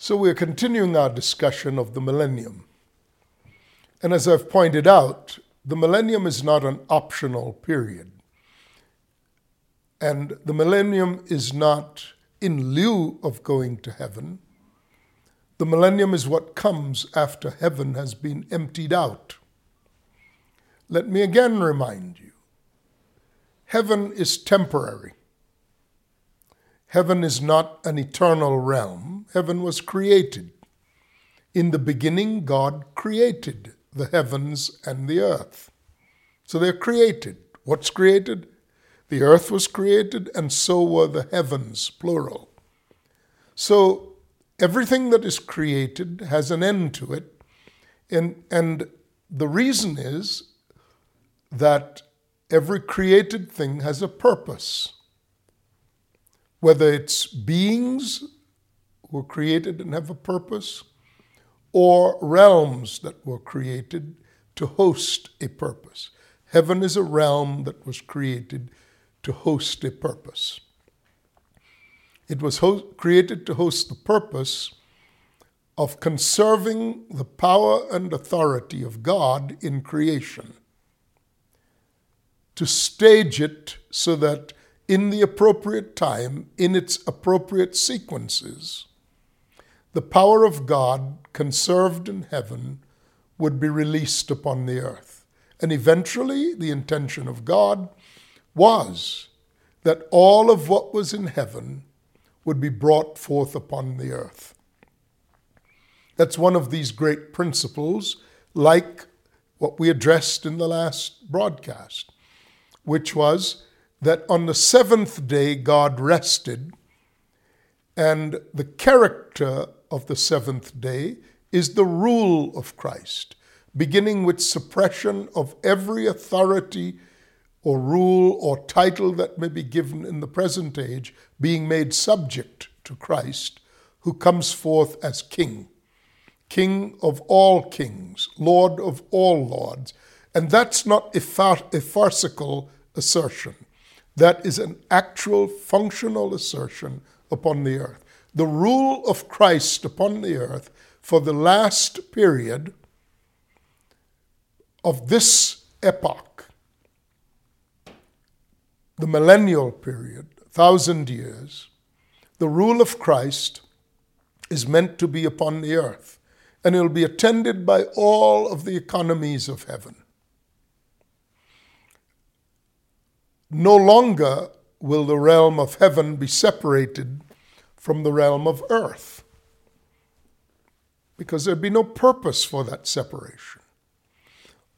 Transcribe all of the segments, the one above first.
So we're continuing our discussion of the millennium. And as I've pointed out, the millennium is not an optional period. And the millennium is not in lieu of going to heaven. The millennium is what comes after heaven has been emptied out. Let me again remind you heaven is temporary. Heaven is not an eternal realm. Heaven was created. In the beginning, God created the heavens and the earth. So they're created. What's created? The earth was created, and so were the heavens, plural. So everything that is created has an end to it. And, and the reason is that every created thing has a purpose whether it's beings who were created and have a purpose, or realms that were created to host a purpose. Heaven is a realm that was created to host a purpose. It was created to host the purpose of conserving the power and authority of God in creation, to stage it so that in the appropriate time, in its appropriate sequences, the power of God conserved in heaven would be released upon the earth. And eventually, the intention of God was that all of what was in heaven would be brought forth upon the earth. That's one of these great principles, like what we addressed in the last broadcast, which was that on the seventh day God rested, and the character of the seventh day is the rule of Christ, beginning with suppression of every authority or rule or title that may be given in the present age, being made subject to Christ, who comes forth as King, King of all kings, Lord of all lords. And that's not a, a farcical assertion. That is an actual functional assertion upon the earth. The rule of Christ upon the earth for the last period of this epoch, the millennial period, thousand years, the rule of Christ is meant to be upon the earth, and it will be attended by all of the economies of heaven. No longer will the realm of heaven be separated from the realm of earth because there'd be no purpose for that separation.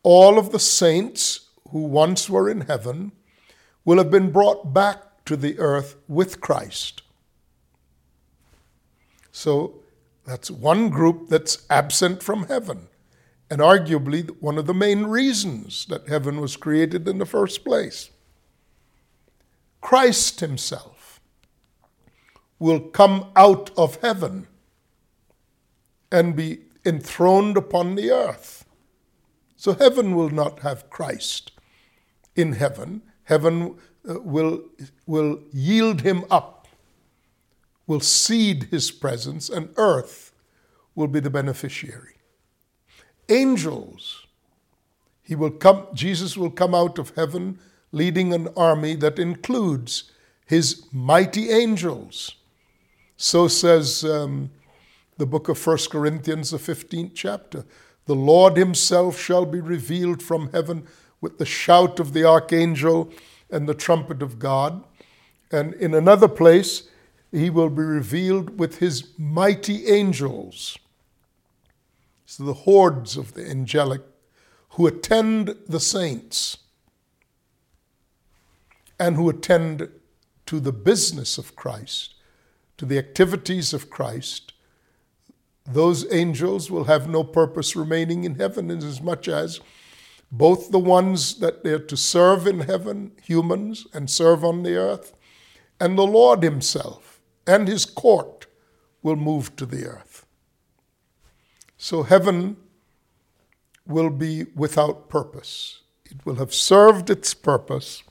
All of the saints who once were in heaven will have been brought back to the earth with Christ. So that's one group that's absent from heaven, and arguably one of the main reasons that heaven was created in the first place. Christ Himself will come out of heaven and be enthroned upon the earth. So heaven will not have Christ in heaven. Heaven uh, will, will yield him up, will cede his presence, and earth will be the beneficiary. Angels, he will come, Jesus will come out of heaven leading an army that includes his mighty angels. So says um, the book of 1 Corinthians, the 15th chapter. The Lord himself shall be revealed from heaven with the shout of the archangel and the trumpet of God. And in another place, he will be revealed with his mighty angels. So the hordes of the angelic who attend the saints and who attend to the business of Christ, to the activities of Christ, those angels will have no purpose remaining in heaven, inasmuch as both the ones that they're to serve in heaven, humans, and serve on the earth, and the Lord Himself and His court will move to the earth. So heaven will be without purpose. It will have served its purpose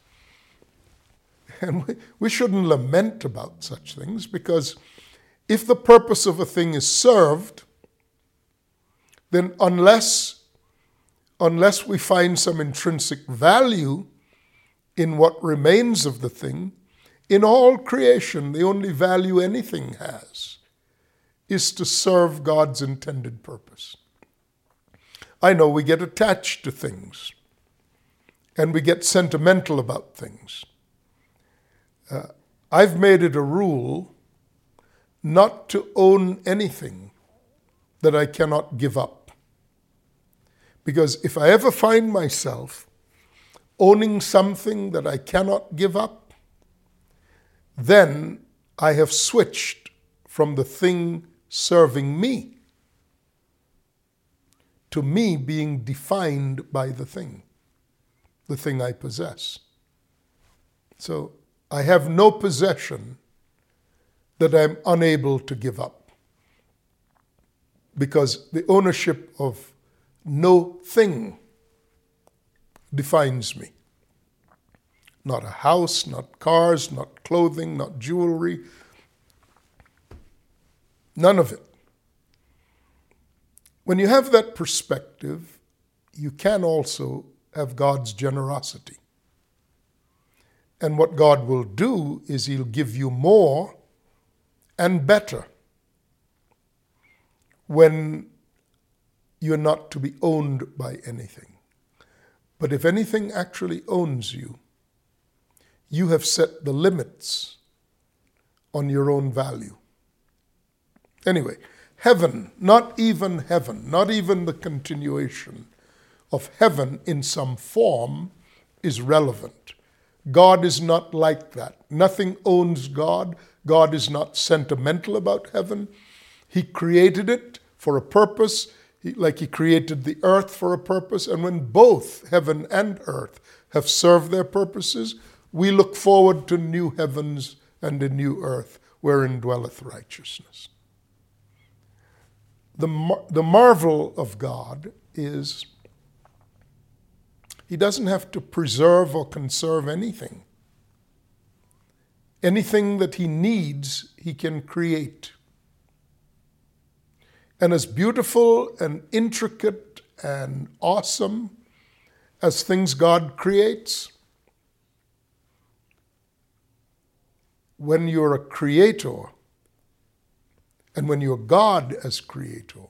and we, we shouldn't lament about such things because if the purpose of a thing is served, then unless, unless we find some intrinsic value in what remains of the thing, in all creation, the only value anything has is to serve God's intended purpose. I know we get attached to things and we get sentimental about things. Uh, I've made it a rule not to own anything that I cannot give up. Because if I ever find myself owning something that I cannot give up, then I have switched from the thing serving me to me being defined by the thing, the thing I possess. So I have no possession that I'm unable to give up because the ownership of no thing defines me. Not a house, not cars, not clothing, not jewelry, none of it. When you have that perspective, you can also have God's generosity. And what God will do is He'll give you more and better when you're not to be owned by anything. But if anything actually owns you, you have set the limits on your own value. Anyway, heaven, not even heaven, not even the continuation of heaven in some form is relevant. God is not like that. Nothing owns God. God is not sentimental about heaven. He created it for a purpose, like He created the earth for a purpose. And when both heaven and earth have served their purposes, we look forward to new heavens and a new earth wherein dwelleth righteousness. The, mar- the marvel of God is He doesn't have to preserve or conserve anything. Anything that He needs, He can create. And as beautiful and intricate and awesome as things God creates, when you're a creator and when you're God as creator,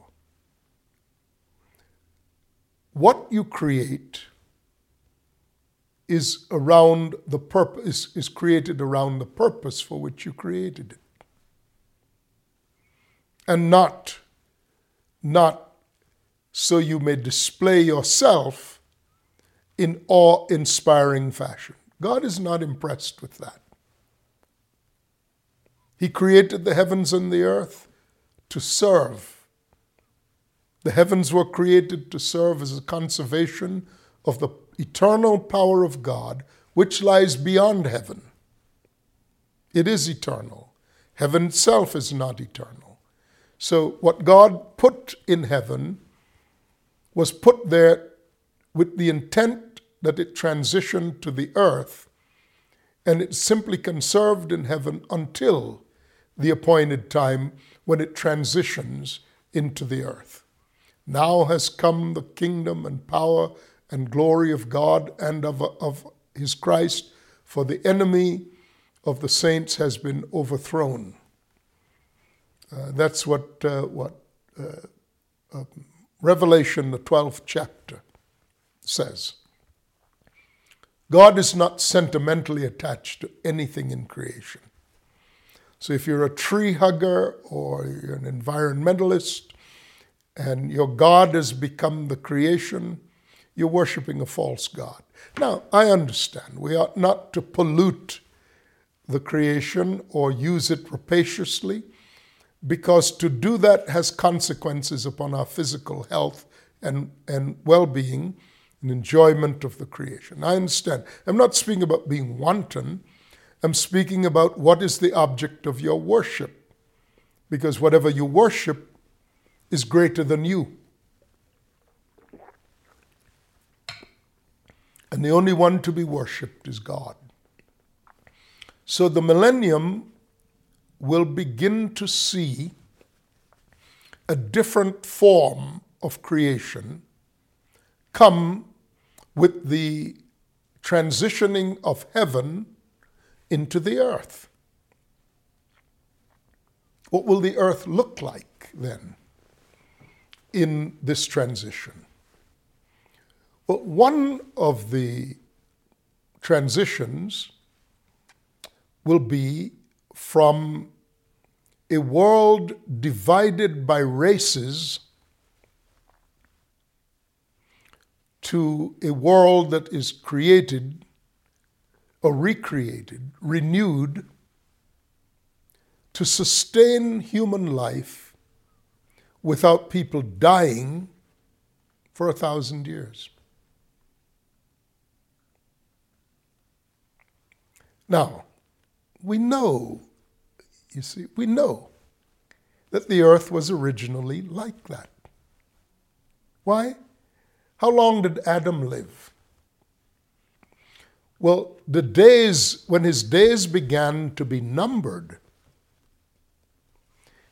what you create is around the purpose is, created around the purpose for which you created it. And not, not so you may display yourself in awe-inspiring fashion. God is not impressed with that. He created the heavens and the earth to serve. The heavens were created to serve as a conservation of the eternal power of God, which lies beyond heaven. It is eternal. Heaven itself is not eternal. So, what God put in heaven was put there with the intent that it transitioned to the earth, and it's simply conserved in heaven until the appointed time when it transitions into the earth. Now has come the kingdom and power and glory of God and of, of his Christ, for the enemy of the saints has been overthrown. Uh, that's what, uh, what uh, uh Revelation, the 12th chapter, says. God is not sentimentally attached to anything in creation. So if you're a tree hugger or you're an environmentalist and your God has become the creation, you're worshiping a false God. Now, I understand we ought not to pollute the creation or use it rapaciously because to do that has consequences upon our physical health and, and well being and enjoyment of the creation. I understand. I'm not speaking about being wanton. I'm speaking about what is the object of your worship. Because whatever you worship is greater than you. And the only one to be worshipped is God. So the millennium will begin to see a different form of creation come with the transitioning of heaven into the earth. What will the earth look like then in this transition? Well, one of the transitions will be from a world divided by races to a world that is created or recreated, renewed to sustain human life without people dying for a thousand years. Now, we know, you see, we know that the earth was originally like that. Why? How long did Adam live? Well, the days, when his days began to be numbered,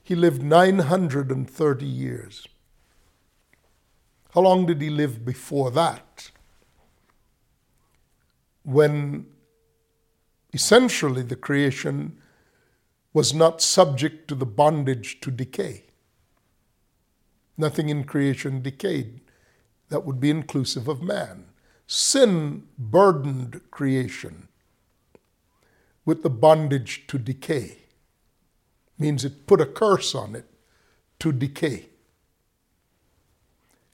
he lived 930 years. How long did he live before that? When essentially the creation was not subject to the bondage to decay. Nothing in creation decayed. That would be inclusive of man. Sin burdened creation with the bondage to decay. Means it put a curse on it to decay.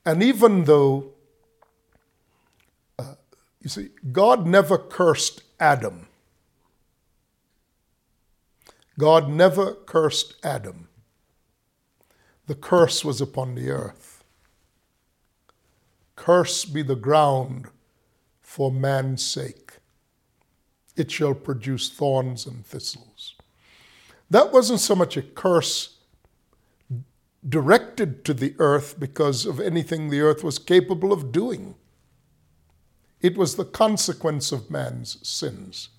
And even though, uh, you see, God never cursed Adam God never cursed Adam. The curse was upon the earth. Curse be the ground for man's sake. It shall produce thorns and thistles. That wasn't so much a curse directed to the earth because of anything the earth was capable of doing. It was the consequence of man's sins.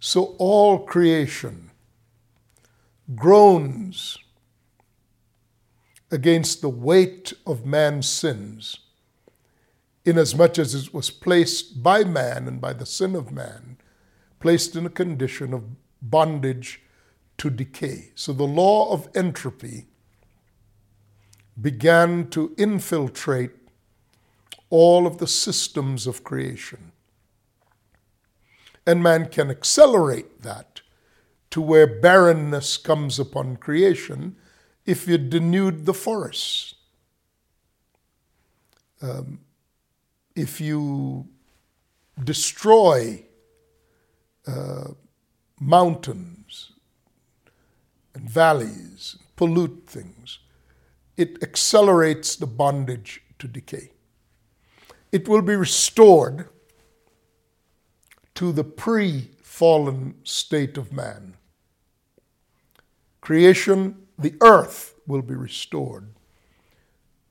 So all creation groans against the weight of man's sins, inasmuch as it was placed by man and by the sin of man, placed in a condition of bondage to decay. So the law of entropy began to infiltrate all of the systems of creation. And man can accelerate that to where barrenness comes upon creation if you denude the forests. Um, if you destroy uh, mountains and valleys, pollute things, it accelerates the bondage to decay. It will be restored to the pre fallen state of man creation, the earth will be restored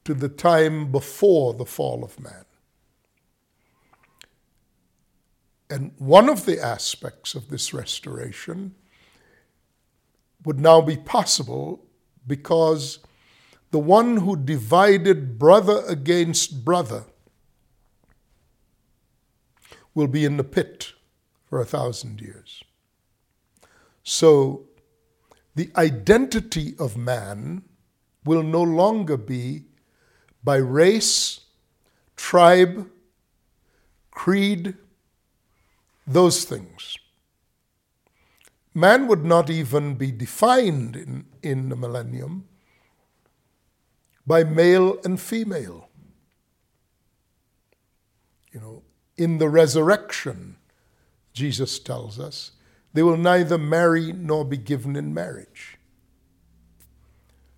to the time before the fall of man. And one of the aspects of this restoration would now be possible because the one who divided brother against brother will be in the pit for a thousand years. So the identity of man will no longer be by race, tribe, creed, those things. Man would not even be defined in, in the millennium by male and female. You know, in the resurrection, Jesus tells us, they will neither marry nor be given in marriage.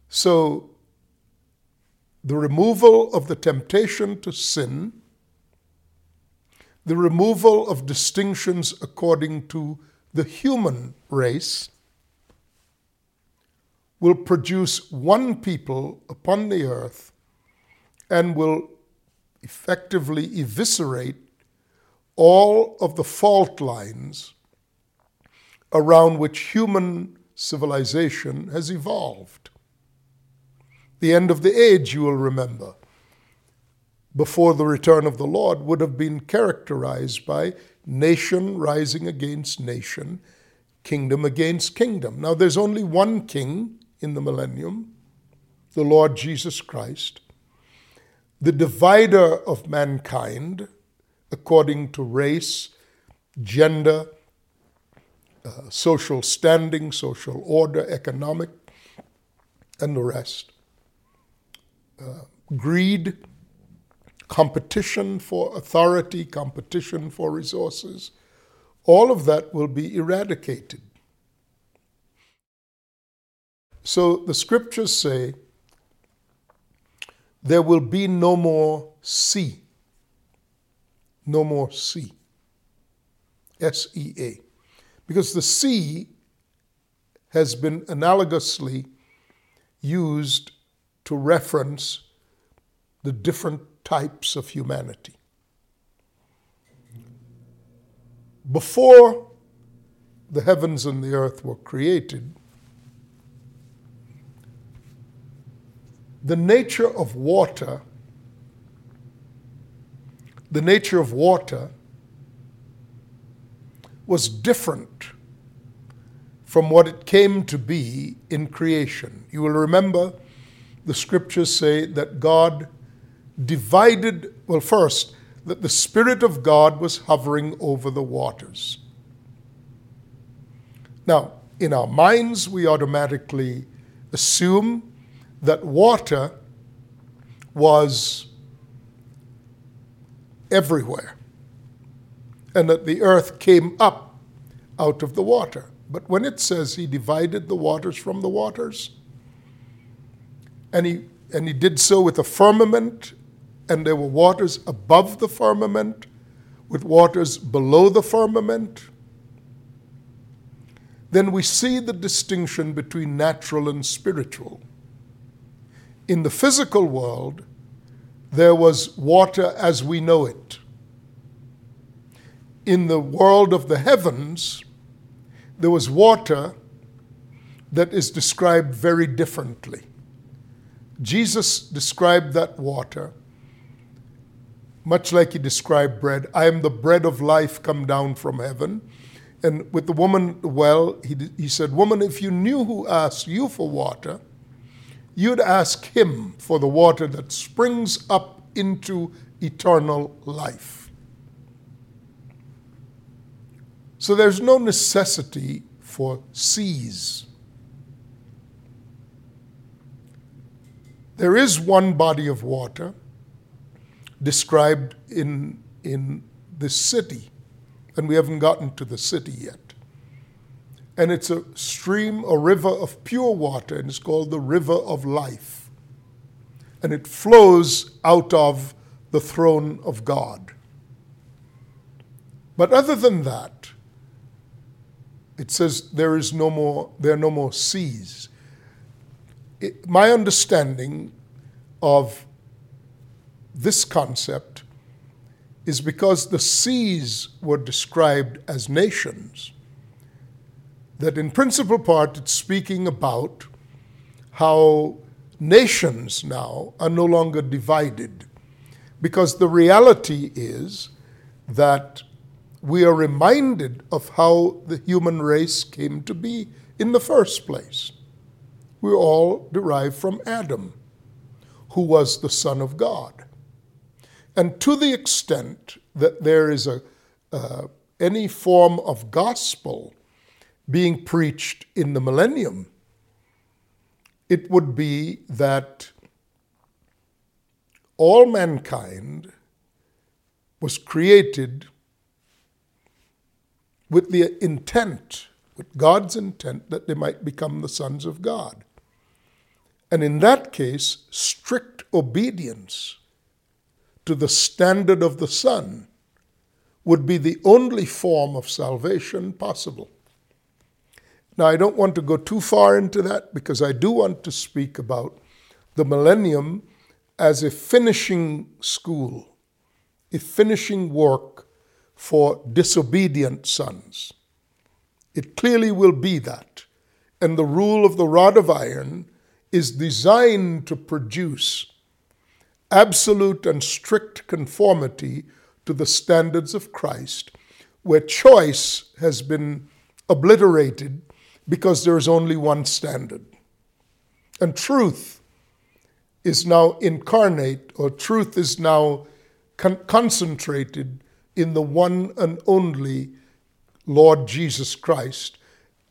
So, the removal of the temptation to sin, the removal of distinctions according to the human race, will produce one people upon the earth and will effectively eviscerate all of the fault lines around which human civilization has evolved. The end of the age, you will remember, before the return of the Lord, would have been characterized by nation rising against nation, kingdom against kingdom. Now, there's only one king in the millennium, the Lord Jesus Christ, the divider of mankind according to race, gender, social standing, social order, economic, and the rest. Uh, greed, competition for authority, competition for resources, all of that will be eradicated. So the scriptures say there will be no more sea. No more sea. S E A. Because the sea has been analogously used to reference the different types of humanity. Before the heavens and the earth were created, the nature of water, the nature of water was different from what it came to be in creation. You will remember the scriptures say that God divided, well, first, that the Spirit of God was hovering over the waters. Now, in our minds, we automatically assume that water was everywhere and that the earth came up out of the water. But when it says he divided the waters from the waters, and he, and he did so with a firmament, and there were waters above the firmament, with waters below the firmament, then we see the distinction between natural and spiritual. In the physical world, there was water as we know it. In the world of the heavens, there was water that is described very differently. Jesus described that water much like he described bread. I am the bread of life come down from heaven. And with the woman well, he, he said, Woman, if you knew who asked you for water, you'd ask him for the water that springs up into eternal life. So there's no necessity for seas. There is one body of water described in, in this city, and we haven't gotten to the city yet. And it's a stream, a river of pure water, and it's called the River of Life. And it flows out of the throne of God. But other than that, it says there is no more, there are no more seas. It, my understanding of this concept is because the seas were described as nations. That in principal part, it's speaking about how nations now are no longer divided. Because the reality is that we are reminded of how the human race came to be in the first place. We all derive from Adam, who was the Son of God. And to the extent that there is a, uh, any form of gospel being preached in the millennium, it would be that all mankind was created with the intent, with God's intent, that they might become the sons of God. And in that case, strict obedience to the standard of the Son would be the only form of salvation possible. Now, I don't want to go too far into that because I do want to speak about the millennium as a finishing school, a finishing work for disobedient sons. It clearly will be that. and the rule of the rod of iron is designed to produce absolute and strict conformity to the standards of Christ, where choice has been obliterated because there is only one standard. And truth is now incarnate, or truth is now con- concentrated in the one and only Lord Jesus Christ.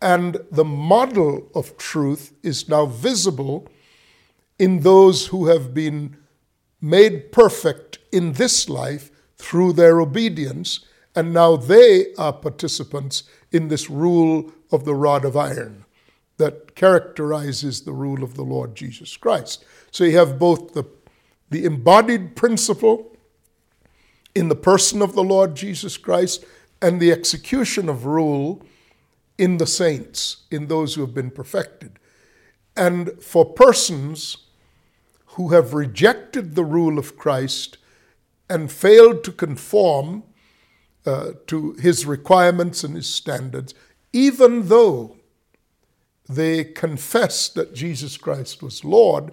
And the model of truth is now visible in those who have been made perfect in this life through their obedience, and now they are participants in this rule of the rod of iron that characterizes the rule of the Lord Jesus Christ. So you have both the, the embodied principle in the person of the Lord Jesus Christ and the execution of rule in the saints, in those who have been perfected. And for persons who have rejected the rule of Christ and failed to conform uh, to his requirements and his standards, even though they confessed that Jesus Christ was Lord,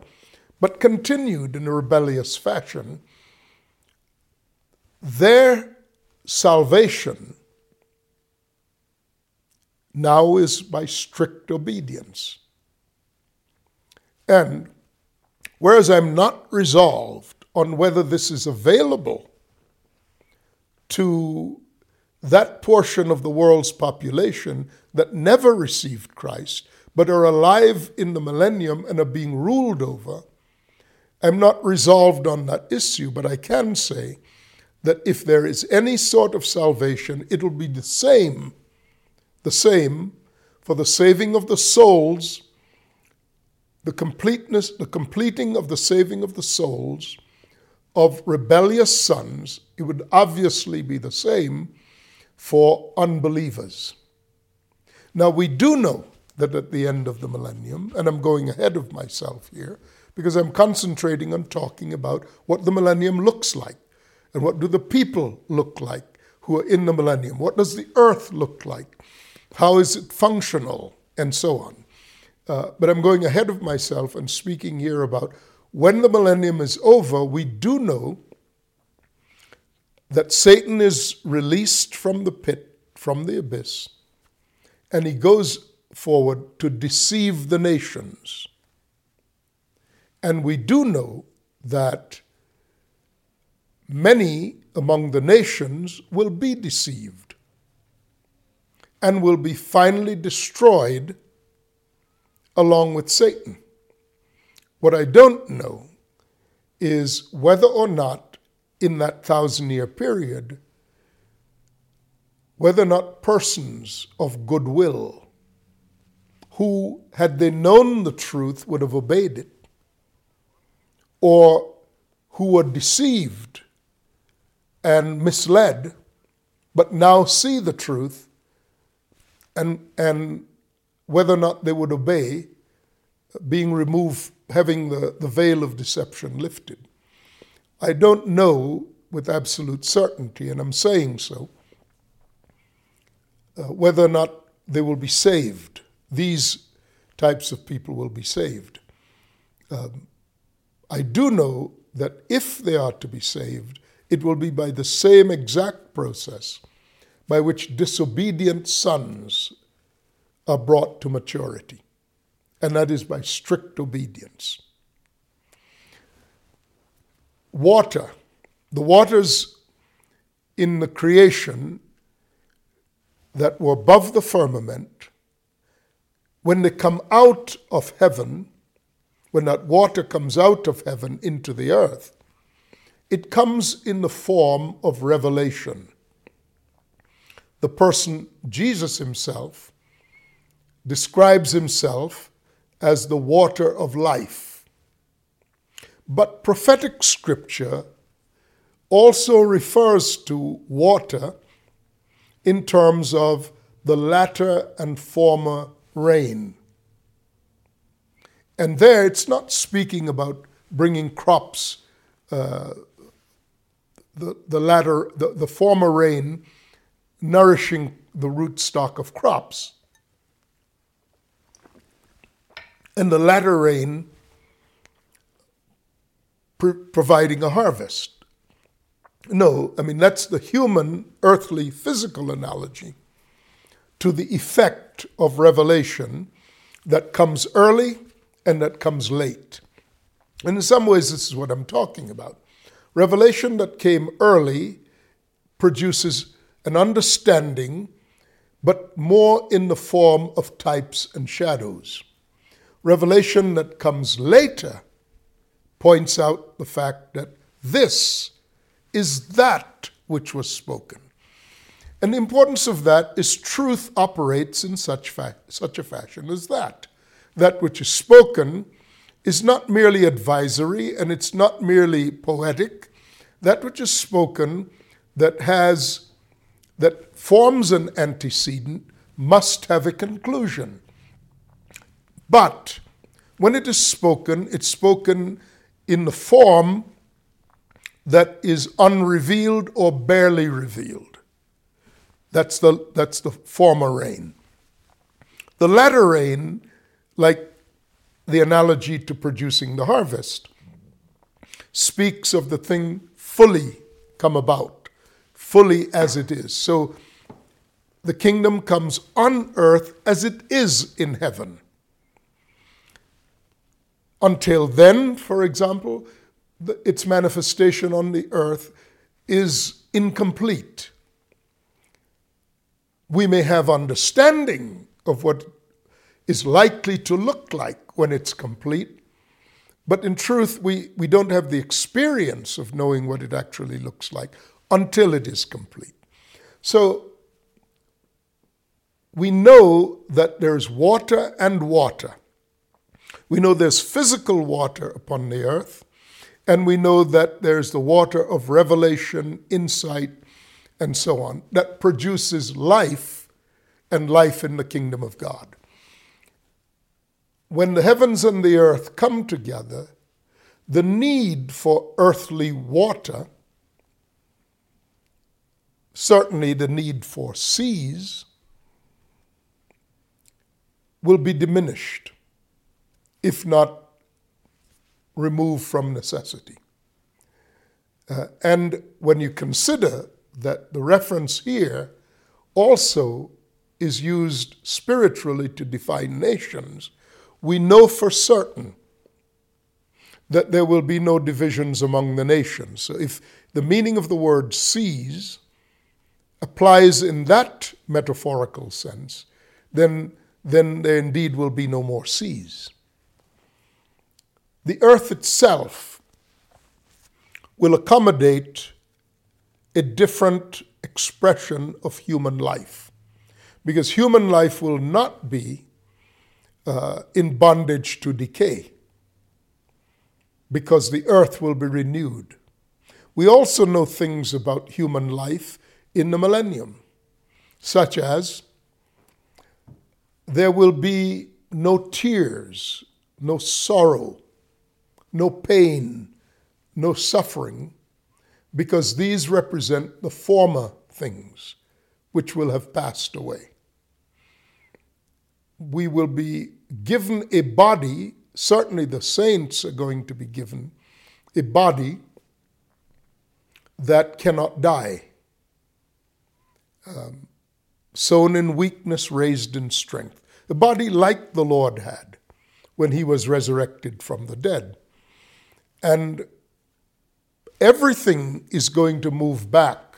but continued in a rebellious fashion, their salvation now is by strict obedience. And whereas I'm not resolved on whether this is available to that portion of the world's population that never received Christ, but are alive in the millennium and are being ruled over, I'm not resolved on that issue, but I can say that if there is any sort of salvation, it'll be the same the same for the saving of the souls, the completeness, the completing of the saving of the souls of rebellious sons. It would obviously be the same for unbelievers. Now, we do know that at the end of the millennium, and I'm going ahead of myself here because I'm concentrating on talking about what the millennium looks like and what do the people look like who are in the millennium? What does the earth look like? How is it functional? And so on. Uh, but I'm going ahead of myself and speaking here about when the millennium is over, we do know that Satan is released from the pit, from the abyss, and he goes forward to deceive the nations. And we do know that many among the nations will be deceived and will be finally destroyed along with Satan. What I don't know is whether or not in that thousand year period, whether or not persons of goodwill who, had they known the truth, would have obeyed it, or who were deceived and misled, but now see the truth and, and whether or not they would obey being removed, having the, the veil of deception lifted. I don't know with absolute certainty, and I'm saying so, uh, whether or not they will be saved. These types of people will be saved. Um, I do know that if they are to be saved, it will be by the same exact process by which disobedient sons are brought to maturity, and that is by strict obedience. Water, the waters in the creation that were above the firmament, when they come out of heaven, when that water comes out of heaven into the earth, it comes in the form of revelation the person, Jesus himself, describes himself as the water of life. But prophetic scripture also refers to water in terms of the latter and former rain. And there it's not speaking about bringing crops, uh, the, the latter, the, the former rain nourishing the rootstock of crops. and the latter rain providing a harvest. No, I mean, that's the human, earthly, physical analogy to the effect of revelation that comes early and that comes late. And in some ways, this is what I'm talking about. Revelation that came early produces an understanding, but more in the form of types and shadows. Revelation that comes later points out the fact that this is that which was spoken. And the importance of that is truth operates in such, fa- such a fashion as that. That which is spoken is not merely advisory and it's not merely poetic. That which is spoken that has that forms an antecedent must have a conclusion. But when it is spoken, it's spoken in the form that is unrevealed or barely revealed. That's the, that's the former rain. The latter rain, like the analogy to producing the harvest, speaks of the thing fully come about, fully as it is. So the kingdom comes on earth as it is in heaven. Until then, for example, its manifestation on the earth is incomplete we may have understanding of what is likely to look like when it's complete, but in truth, we, we don't have the experience of knowing what it actually looks like until it is complete. So we know that there's water and water. We know there's physical water upon the earth, and we know that there's the water of revelation, insight, and so on, that produces life and life in the kingdom of God. When the heavens and the earth come together, the need for earthly water, certainly the need for seas, will be diminished, if not removed from necessity. Uh, and when you consider that the reference here also is used spiritually to define nations, we know for certain that there will be no divisions among the nations. So if the meaning of the word seas applies in that metaphorical sense, then, then there indeed will be no more seas. The earth itself will accommodate a different expression of human life. Because human life will not be uh, in bondage to decay, because the earth will be renewed. We also know things about human life in the millennium, such as there will be no tears, no sorrow, no pain, no suffering because these represent the former things which will have passed away. We will be given a body, certainly the saints are going to be given a body that cannot die. Um, sown in weakness, raised in strength. A body like the Lord had when he was resurrected from the dead. And everything is going to move back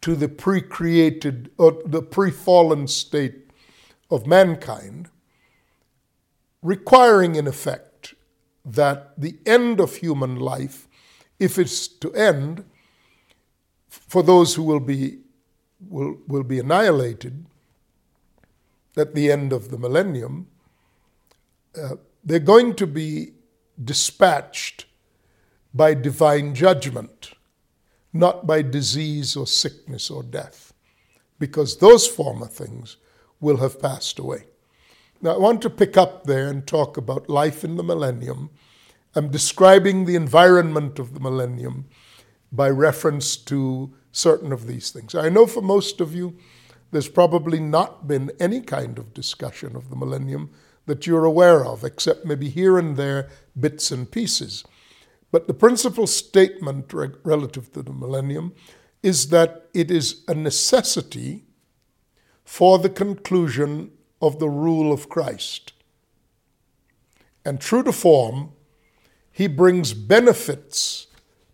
to the pre created or the pre fallen state of mankind, requiring, in effect, that the end of human life, if it's to end, for those who will be, will, will be annihilated at the end of the millennium, uh, they're going to be dispatched by divine judgment, not by disease or sickness or death, because those former things will have passed away. Now, I want to pick up there and talk about life in the millennium. I'm describing the environment of the millennium by reference to certain of these things. I know for most of you, there's probably not been any kind of discussion of the millennium that you're aware of, except maybe here and there bits and pieces. But the principal statement relative to the millennium is that it is a necessity for the conclusion of the rule of Christ. And true to form, he brings benefits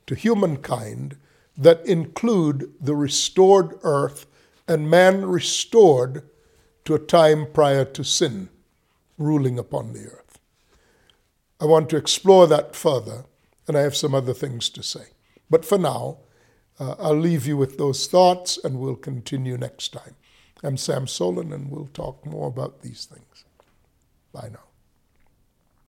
to humankind that include the restored earth and man restored to a time prior to sin ruling upon the earth. I want to explore that further, and I have some other things to say. But for now, uh, I'll leave you with those thoughts, and we'll continue next time. I'm Sam Solen, and we'll talk more about these things. Bye now.